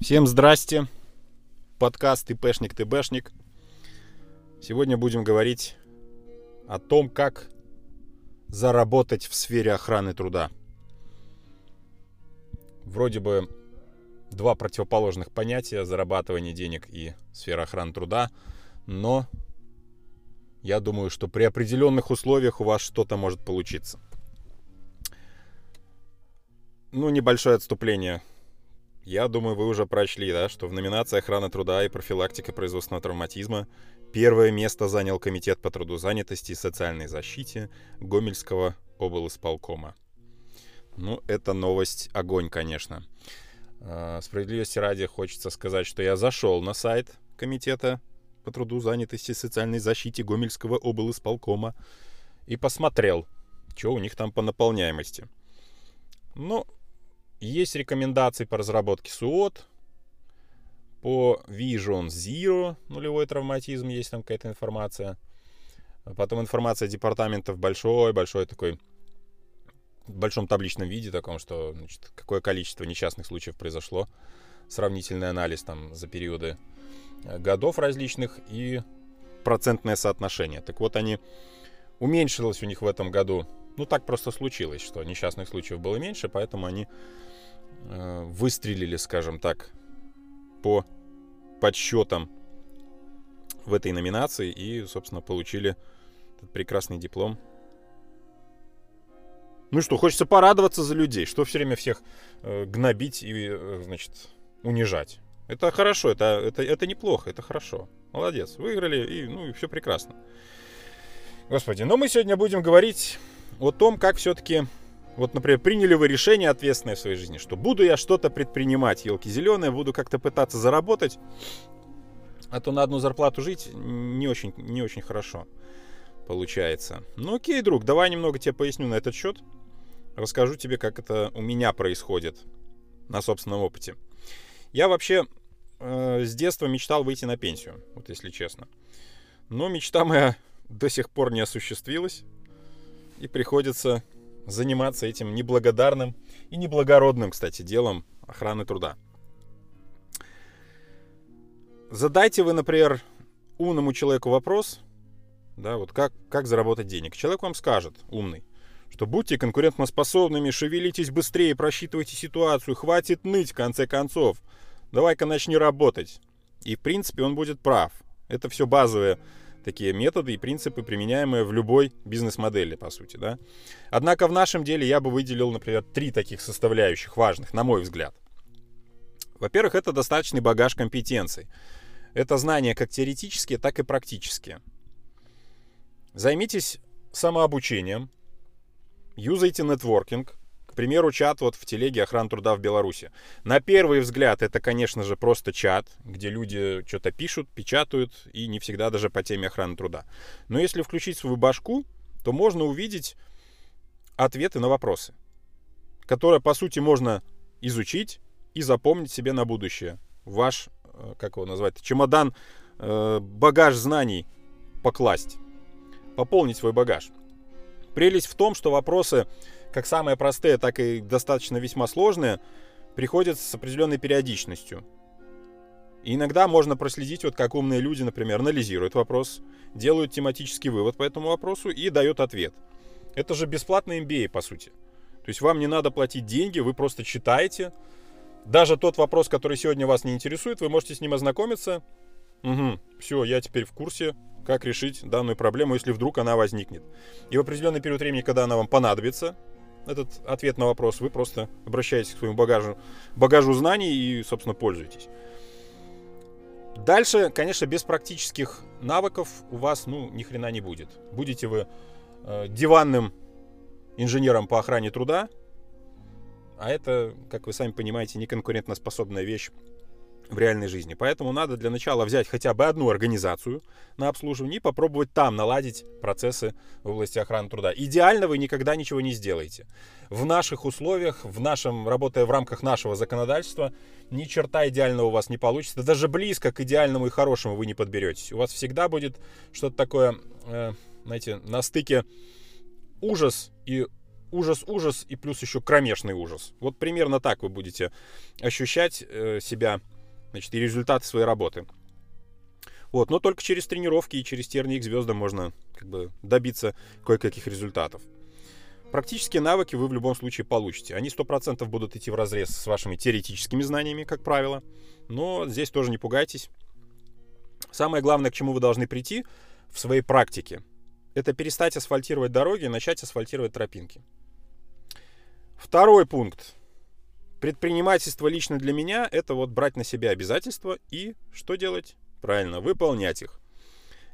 Всем здрасте. Подкаст ИПшник ТБшник. Сегодня будем говорить о том, как заработать в сфере охраны труда. Вроде бы два противоположных понятия зарабатывание денег и сфера охраны труда, но я думаю, что при определенных условиях у вас что-то может получиться. Ну, небольшое отступление я думаю, вы уже прочли, да, что в номинации охрана труда и профилактика производственного травматизма первое место занял Комитет по труду и социальной защите Гомельского облсполкома. Ну, это новость огонь, конечно. А, справедливости ради хочется сказать, что я зашел на сайт Комитета по труду занятости и социальной защите Гомельского облсполкома и посмотрел, что у них там по наполняемости. Ну, есть рекомендации по разработке СУОТ, по Vision Zero, нулевой травматизм, есть там какая-то информация. Потом информация департаментов большой-большой такой, в большом табличном виде таком, что значит, какое количество несчастных случаев произошло. Сравнительный анализ там за периоды э, годов различных и процентное соотношение. Так вот, они уменьшилось у них в этом году. Ну, так просто случилось, что несчастных случаев было меньше, поэтому они Э, выстрелили, скажем так, по подсчетам в этой номинации и, собственно, получили этот прекрасный диплом. Ну что, хочется порадоваться за людей, что все время всех э, гнобить и, э, значит, унижать. Это хорошо, это, это, это неплохо, это хорошо. Молодец, выиграли, и, ну, и все прекрасно. Господи, но мы сегодня будем говорить о том, как все-таки вот, например, приняли вы решение ответственное в своей жизни, что буду я что-то предпринимать, елки зеленые, буду как-то пытаться заработать, а то на одну зарплату жить не очень, не очень хорошо получается. Ну окей, друг, давай немного тебе поясню на этот счет. Расскажу тебе, как это у меня происходит на собственном опыте. Я вообще э, с детства мечтал выйти на пенсию, вот если честно. Но мечта моя до сих пор не осуществилась. И приходится заниматься этим неблагодарным и неблагородным, кстати, делом охраны труда. Задайте вы, например, умному человеку вопрос, да, вот как, как заработать денег. Человек вам скажет, умный, что будьте конкурентоспособными, шевелитесь быстрее, просчитывайте ситуацию, хватит ныть в конце концов, давай-ка начни работать. И в принципе он будет прав. Это все базовые такие методы и принципы, применяемые в любой бизнес-модели, по сути, да. Однако в нашем деле я бы выделил, например, три таких составляющих важных, на мой взгляд. Во-первых, это достаточный багаж компетенций. Это знания как теоретические, так и практические. Займитесь самообучением, юзайте нетворкинг, примеру, чат вот в телеге охран труда в Беларуси. На первый взгляд это, конечно же, просто чат, где люди что-то пишут, печатают, и не всегда даже по теме охраны труда. Но если включить свою башку, то можно увидеть ответы на вопросы, которые, по сути, можно изучить и запомнить себе на будущее. Ваш, э, как его назвать, чемодан, э, багаж знаний покласть, пополнить свой багаж. Прелесть в том, что вопросы как самые простые, так и достаточно весьма сложные, приходят с определенной периодичностью. И иногда можно проследить, вот как умные люди, например, анализируют вопрос, делают тематический вывод по этому вопросу и дают ответ. Это же бесплатный MBA, по сути. То есть вам не надо платить деньги, вы просто читаете. Даже тот вопрос, который сегодня вас не интересует, вы можете с ним ознакомиться. Угу, все, я теперь в курсе, как решить данную проблему, если вдруг она возникнет. И в определенный период времени, когда она вам понадобится, этот ответ на вопрос, вы просто обращаетесь к своему багажу, багажу знаний и, собственно, пользуетесь. Дальше, конечно, без практических навыков у вас, ну, ни хрена не будет. Будете вы э, диванным инженером по охране труда, а это, как вы сами понимаете, неконкурентоспособная вещь в реальной жизни. Поэтому надо для начала взять хотя бы одну организацию на обслуживание и попробовать там наладить процессы в области охраны труда. Идеально вы никогда ничего не сделаете. В наших условиях, в нашем, работая в рамках нашего законодательства, ни черта идеального у вас не получится. Даже близко к идеальному и хорошему вы не подберетесь. У вас всегда будет что-то такое, э, знаете, на стыке ужас и ужас, ужас и плюс еще кромешный ужас. Вот примерно так вы будете ощущать э, себя, значит, и результаты своей работы. Вот, но только через тренировки и через тернии к звездам можно как бы добиться кое-каких результатов. Практические навыки вы в любом случае получите. Они 100% будут идти в разрез с вашими теоретическими знаниями, как правило. Но здесь тоже не пугайтесь. Самое главное, к чему вы должны прийти в своей практике, это перестать асфальтировать дороги и начать асфальтировать тропинки. Второй пункт. Предпринимательство лично для меня – это вот брать на себя обязательства и что делать? Правильно, выполнять их.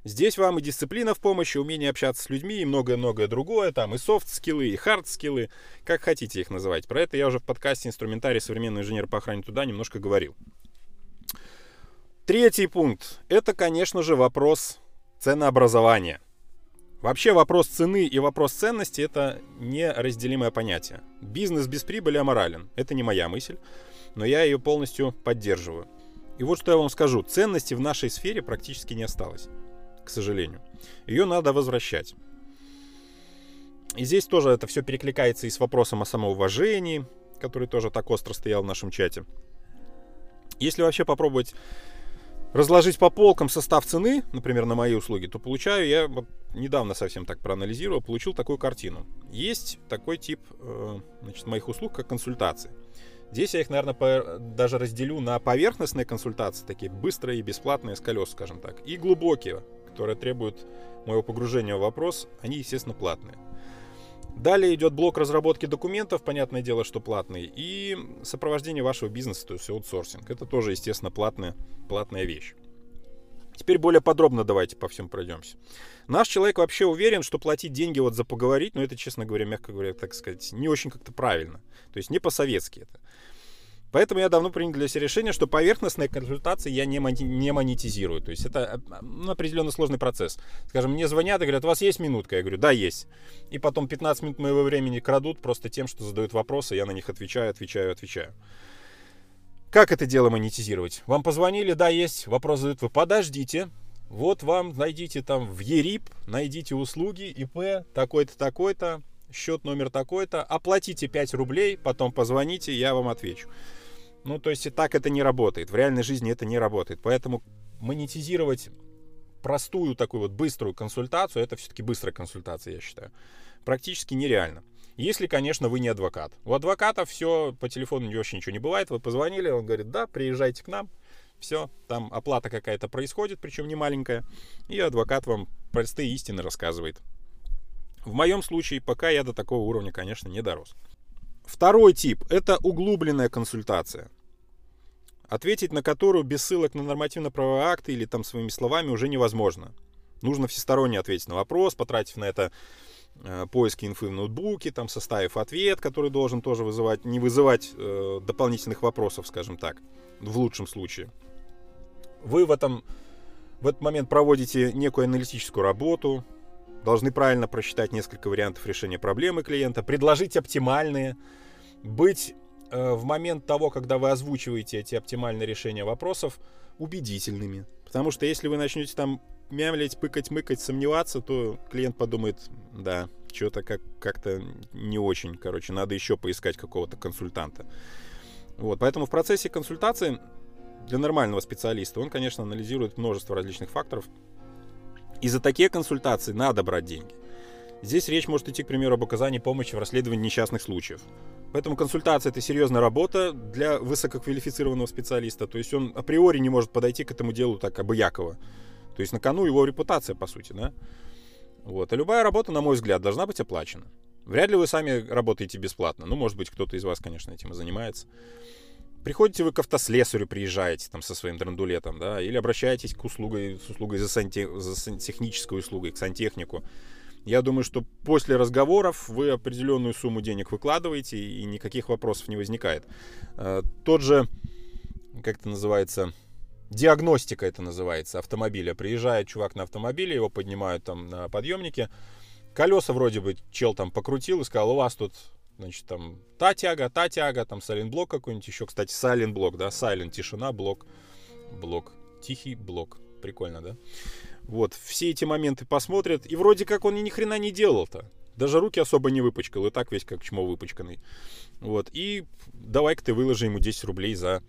Здесь вам и дисциплина в помощи, умение общаться с людьми, и многое-многое другое, там и софт-скиллы, и хард-скиллы, как хотите их называть. Про это я уже в подкасте «Инструментарий современный инженер по охране туда» немножко говорил. Третий пункт – это, конечно же, вопрос ценообразования. Вообще вопрос цены и вопрос ценности – это неразделимое понятие. Бизнес без прибыли аморален. Это не моя мысль, но я ее полностью поддерживаю. И вот что я вам скажу. Ценности в нашей сфере практически не осталось к сожалению. Ее надо возвращать. И здесь тоже это все перекликается и с вопросом о самоуважении, который тоже так остро стоял в нашем чате. Если вообще попробовать разложить по полкам состав цены, например, на мои услуги, то получаю, я недавно совсем так проанализировал, получил такую картину. Есть такой тип э, значит, моих услуг, как консультации. Здесь я их, наверное, по, даже разделю на поверхностные консультации, такие быстрые и бесплатные с колес, скажем так, и глубокие, которые требуют моего погружения в вопрос, они, естественно, платные. Далее идет блок разработки документов, понятное дело, что платный, и сопровождение вашего бизнеса, то есть аутсорсинг. Это тоже, естественно, платная, платная вещь. Теперь более подробно давайте по всем пройдемся. Наш человек вообще уверен, что платить деньги вот за поговорить, но это, честно говоря, мягко говоря, так сказать, не очень как-то правильно. То есть не по-советски это. Поэтому я давно принял для себя решение, что поверхностные консультации я не, не монетизирую. То есть это ну, определенно сложный процесс. Скажем, мне звонят и говорят, у вас есть минутка? Я говорю, да, есть. И потом 15 минут моего времени крадут просто тем, что задают вопросы, я на них отвечаю, отвечаю, отвечаю. Как это дело монетизировать? Вам позвонили, да, есть. Вопрос задают, вы подождите. Вот вам найдите там в ЕРИП, найдите услуги, ИП, такой-то, такой-то, счет номер такой-то, оплатите 5 рублей, потом позвоните, я вам отвечу. Ну, то есть и так это не работает. В реальной жизни это не работает. Поэтому монетизировать простую такую вот быструю консультацию, это все-таки быстрая консультация, я считаю, практически нереально. Если, конечно, вы не адвокат. У адвоката все по телефону вообще ничего не бывает. Вы позвонили, он говорит, да, приезжайте к нам. Все, там оплата какая-то происходит, причем не маленькая. И адвокат вам простые истины рассказывает. В моем случае, пока я до такого уровня, конечно, не дорос. Второй тип – это углубленная консультация, ответить на которую без ссылок на нормативно-правовые акты или там своими словами уже невозможно. Нужно всесторонне ответить на вопрос, потратив на это поиски инфы в ноутбуке, там составив ответ, который должен тоже вызывать, не вызывать э, дополнительных вопросов, скажем так, в лучшем случае. Вы в этом в этот момент проводите некую аналитическую работу, должны правильно просчитать несколько вариантов решения проблемы клиента, предложить оптимальные, быть э, в момент того, когда вы озвучиваете эти оптимальные решения вопросов, убедительными. Потому что если вы начнете там мямлить, пыкать, мыкать, сомневаться, то клиент подумает, да, что-то как- как-то не очень, короче, надо еще поискать какого-то консультанта. Вот, поэтому в процессе консультации для нормального специалиста он, конечно, анализирует множество различных факторов, и за такие консультации надо брать деньги. Здесь речь может идти, к примеру, об оказании помощи в расследовании несчастных случаев. Поэтому консультация это серьезная работа для высококвалифицированного специалиста. То есть он априори не может подойти к этому делу так обыяково. То есть на кону его репутация, по сути, да? Вот. А любая работа, на мой взгляд, должна быть оплачена. Вряд ли вы сами работаете бесплатно. Ну, может быть, кто-то из вас, конечно, этим и занимается. Приходите вы к автослесарю, приезжаете там со своим драндулетом, да, или обращаетесь к услугой, с услугой за, санте, за сантехнической услугой, к сантехнику. Я думаю, что после разговоров вы определенную сумму денег выкладываете, и никаких вопросов не возникает. Э, тот же, как это называется, диагностика это называется, автомобиля. Приезжает чувак на автомобиле, его поднимают там на подъемнике, колеса вроде бы чел там покрутил и сказал, у вас тут Значит, там та тяга, та тяга, там Silent блок какой-нибудь еще. Кстати, Silent блок, да, Silent, тишина, блок, блок, тихий блок. Прикольно, да? Вот, все эти моменты посмотрят, и вроде как он ни хрена не делал-то. Даже руки особо не выпачкал, и так весь как чмо выпачканный. Вот, и давай-ка ты выложи ему 10 рублей за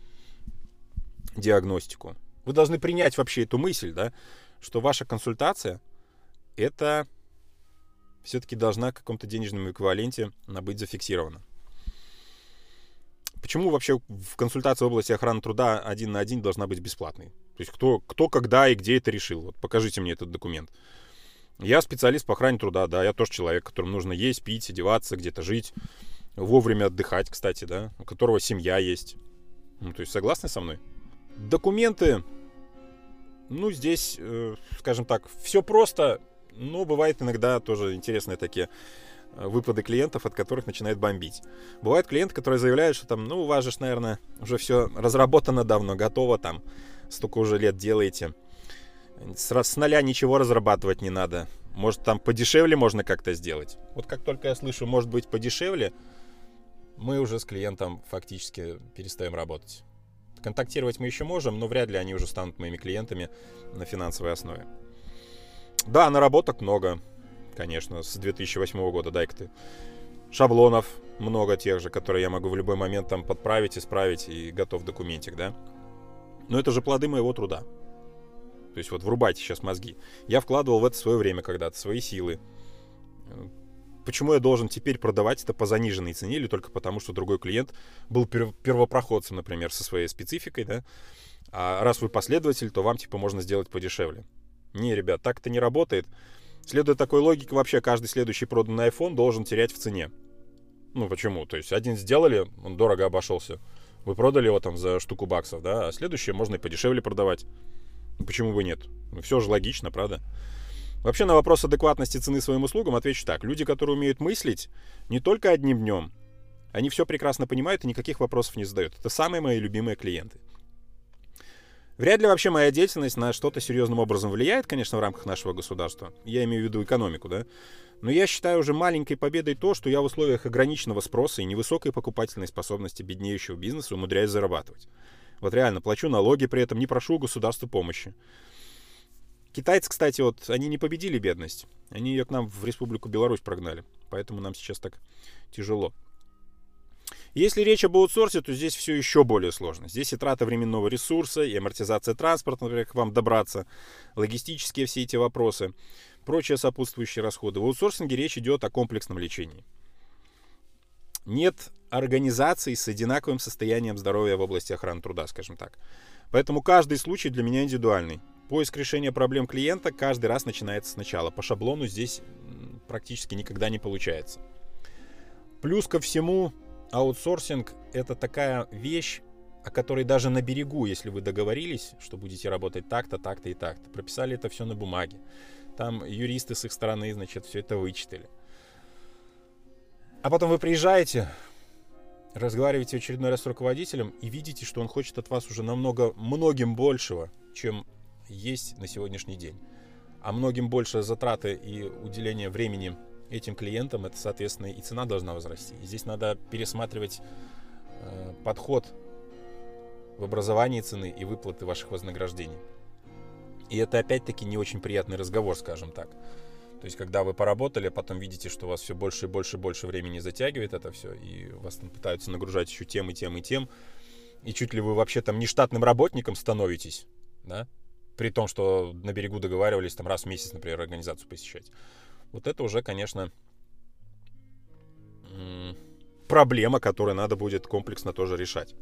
диагностику. Вы должны принять вообще эту мысль, да, что ваша консультация это все-таки должна в каком-то денежном эквиваленте быть зафиксирована. Почему вообще в консультации в области охраны труда один на один должна быть бесплатной? То есть кто, кто когда и где это решил? Вот покажите мне этот документ. Я специалист по охране труда, да, я тоже человек, которому нужно есть, пить, одеваться, где-то жить, вовремя отдыхать, кстати, да, у которого семья есть. Ну, то есть согласны со мной? Документы, ну, здесь, э, скажем так, все просто, но бывает иногда тоже интересные такие э, выпады клиентов, от которых начинает бомбить. Бывают клиенты, которые заявляют, что там, ну, у вас же, наверное, уже все разработано давно, готово там, столько уже лет делаете. С, с нуля ничего разрабатывать не надо. Может, там подешевле можно как-то сделать. Вот как только я слышу, может быть, подешевле, мы уже с клиентом фактически перестаем работать. Контактировать мы еще можем, но вряд ли они уже станут моими клиентами на финансовой основе. Да, наработок много, конечно, с 2008 года, дай-ка ты. Шаблонов много тех же, которые я могу в любой момент там подправить, исправить и готов документик, да. Но это же плоды моего труда. То есть вот врубайте сейчас мозги. Я вкладывал в это свое время когда-то, свои силы. Почему я должен теперь продавать это по заниженной цене или только потому, что другой клиент был первопроходцем, например, со своей спецификой, да? А раз вы последователь, то вам типа можно сделать подешевле. Не, ребят, так это не работает. Следуя такой логике, вообще каждый следующий проданный iPhone должен терять в цене. Ну почему? То есть один сделали, он дорого обошелся. Вы продали его там за штуку баксов, да, а следующее можно и подешевле продавать. Ну, почему бы нет? Ну, все же логично, правда? Вообще на вопрос адекватности цены своим услугам отвечу так. Люди, которые умеют мыслить не только одним днем, они все прекрасно понимают и никаких вопросов не задают. Это самые мои любимые клиенты. Вряд ли вообще моя деятельность на что-то серьезным образом влияет, конечно, в рамках нашего государства. Я имею в виду экономику, да. Но я считаю уже маленькой победой то, что я в условиях ограниченного спроса и невысокой покупательной способности беднеющего бизнеса умудряюсь зарабатывать. Вот реально, плачу налоги при этом, не прошу у государства помощи. Китайцы, кстати, вот, они не победили бедность. Они ее к нам в Республику Беларусь прогнали. Поэтому нам сейчас так тяжело. Если речь об аутсорсе, то здесь все еще более сложно. Здесь и трата временного ресурса, и амортизация транспорта, например, к вам добраться, логистические все эти вопросы, прочие сопутствующие расходы. В аутсорсинге речь идет о комплексном лечении. Нет организаций с одинаковым состоянием здоровья в области охраны труда, скажем так. Поэтому каждый случай для меня индивидуальный. Поиск решения проблем клиента каждый раз начинается сначала. По шаблону здесь практически никогда не получается. Плюс ко всему, аутсорсинг — это такая вещь, о которой даже на берегу, если вы договорились, что будете работать так-то, так-то и так-то, прописали это все на бумаге. Там юристы с их стороны, значит, все это вычитали. А потом вы приезжаете, разговариваете очередной раз с руководителем и видите, что он хочет от вас уже намного, многим большего, чем есть на сегодняшний день. А многим больше затраты и уделение времени этим клиентам, это, соответственно, и цена должна возрасти. И здесь надо пересматривать э, подход в образовании цены и выплаты ваших вознаграждений. И это опять-таки не очень приятный разговор, скажем так. То есть, когда вы поработали, а потом видите, что у вас все больше и больше и больше времени затягивает это все, и вас там пытаются нагружать еще тем и тем и тем, и чуть ли вы вообще там не штатным работником становитесь, да, при том, что на берегу договаривались там раз в месяц, например, организацию посещать. Вот это уже, конечно, проблема, которую надо будет комплексно тоже решать.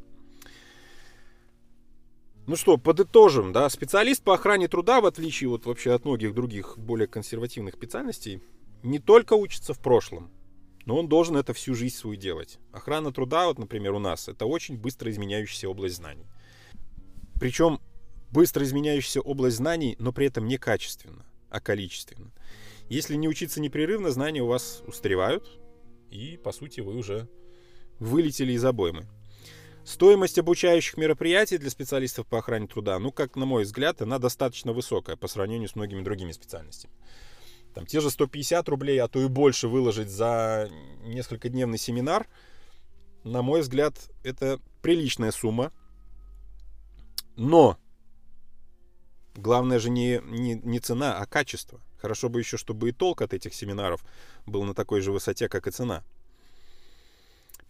Ну что, подытожим, да, специалист по охране труда, в отличие вот вообще от многих других более консервативных специальностей, не только учится в прошлом, но он должен это всю жизнь свою делать. Охрана труда, вот, например, у нас, это очень быстро изменяющаяся область знаний. Причем быстро изменяющаяся область знаний, но при этом не качественно, а количественно. Если не учиться непрерывно, знания у вас устаревают, и, по сути, вы уже вылетели из обоймы. Стоимость обучающих мероприятий для специалистов по охране труда, ну, как на мой взгляд, она достаточно высокая по сравнению с многими другими специальностями. Там те же 150 рублей, а то и больше выложить за несколько дневный семинар, на мой взгляд, это приличная сумма. Но главное же не, не, не цена, а качество. Хорошо бы еще, чтобы и толк от этих семинаров был на такой же высоте, как и цена.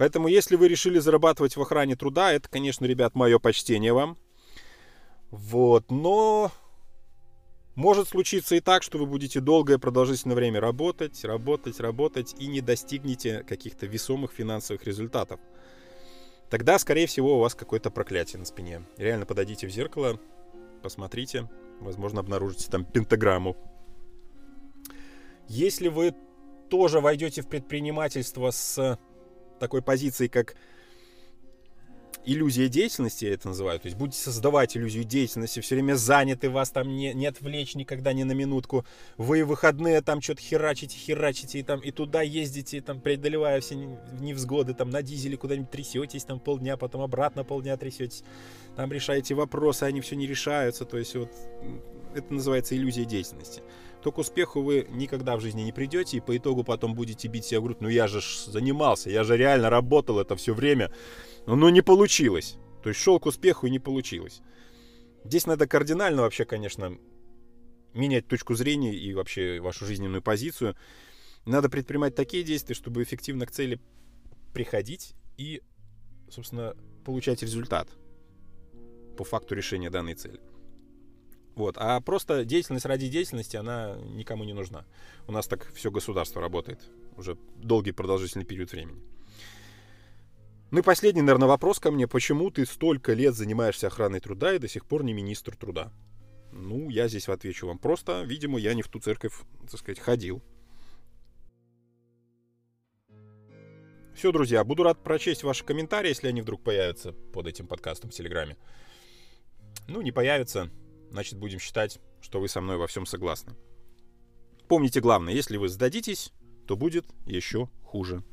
Поэтому, если вы решили зарабатывать в охране труда, это, конечно, ребят, мое почтение вам. Вот, но может случиться и так, что вы будете долгое продолжительное время работать, работать, работать и не достигнете каких-то весомых финансовых результатов. Тогда, скорее всего, у вас какое-то проклятие на спине. Реально подойдите в зеркало, посмотрите, возможно, обнаружите там пентаграмму. Если вы тоже войдете в предпринимательство с такой позицией, как иллюзия деятельности, я это называю. То есть будете создавать иллюзию деятельности, все время заняты, вас там не, не отвлечь никогда ни на минутку. Вы выходные там что-то херачите, херачите, и, там, и туда ездите, там, преодолевая все невзгоды, там на дизеле куда-нибудь трясетесь, там полдня, потом обратно полдня трясетесь. Там решаете вопросы, они все не решаются. То есть вот это называется иллюзия деятельности то к успеху вы никогда в жизни не придете, и по итогу потом будете бить себя в грудь. Ну я же занимался, я же реально работал это все время. Но ну, не получилось. То есть шел к успеху и не получилось. Здесь надо кардинально вообще, конечно, менять точку зрения и вообще вашу жизненную позицию. Надо предпринимать такие действия, чтобы эффективно к цели приходить и, собственно, получать результат по факту решения данной цели. Вот. А просто деятельность ради деятельности, она никому не нужна. У нас так все государство работает уже долгий продолжительный период времени. Ну и последний, наверное, вопрос ко мне. Почему ты столько лет занимаешься охраной труда и до сих пор не министр труда? Ну, я здесь отвечу вам просто. Видимо, я не в ту церковь, так сказать, ходил. Все, друзья, буду рад прочесть ваши комментарии, если они вдруг появятся под этим подкастом в Телеграме. Ну, не появятся, значит, будем считать, что вы со мной во всем согласны. Помните главное, если вы сдадитесь, то будет еще хуже.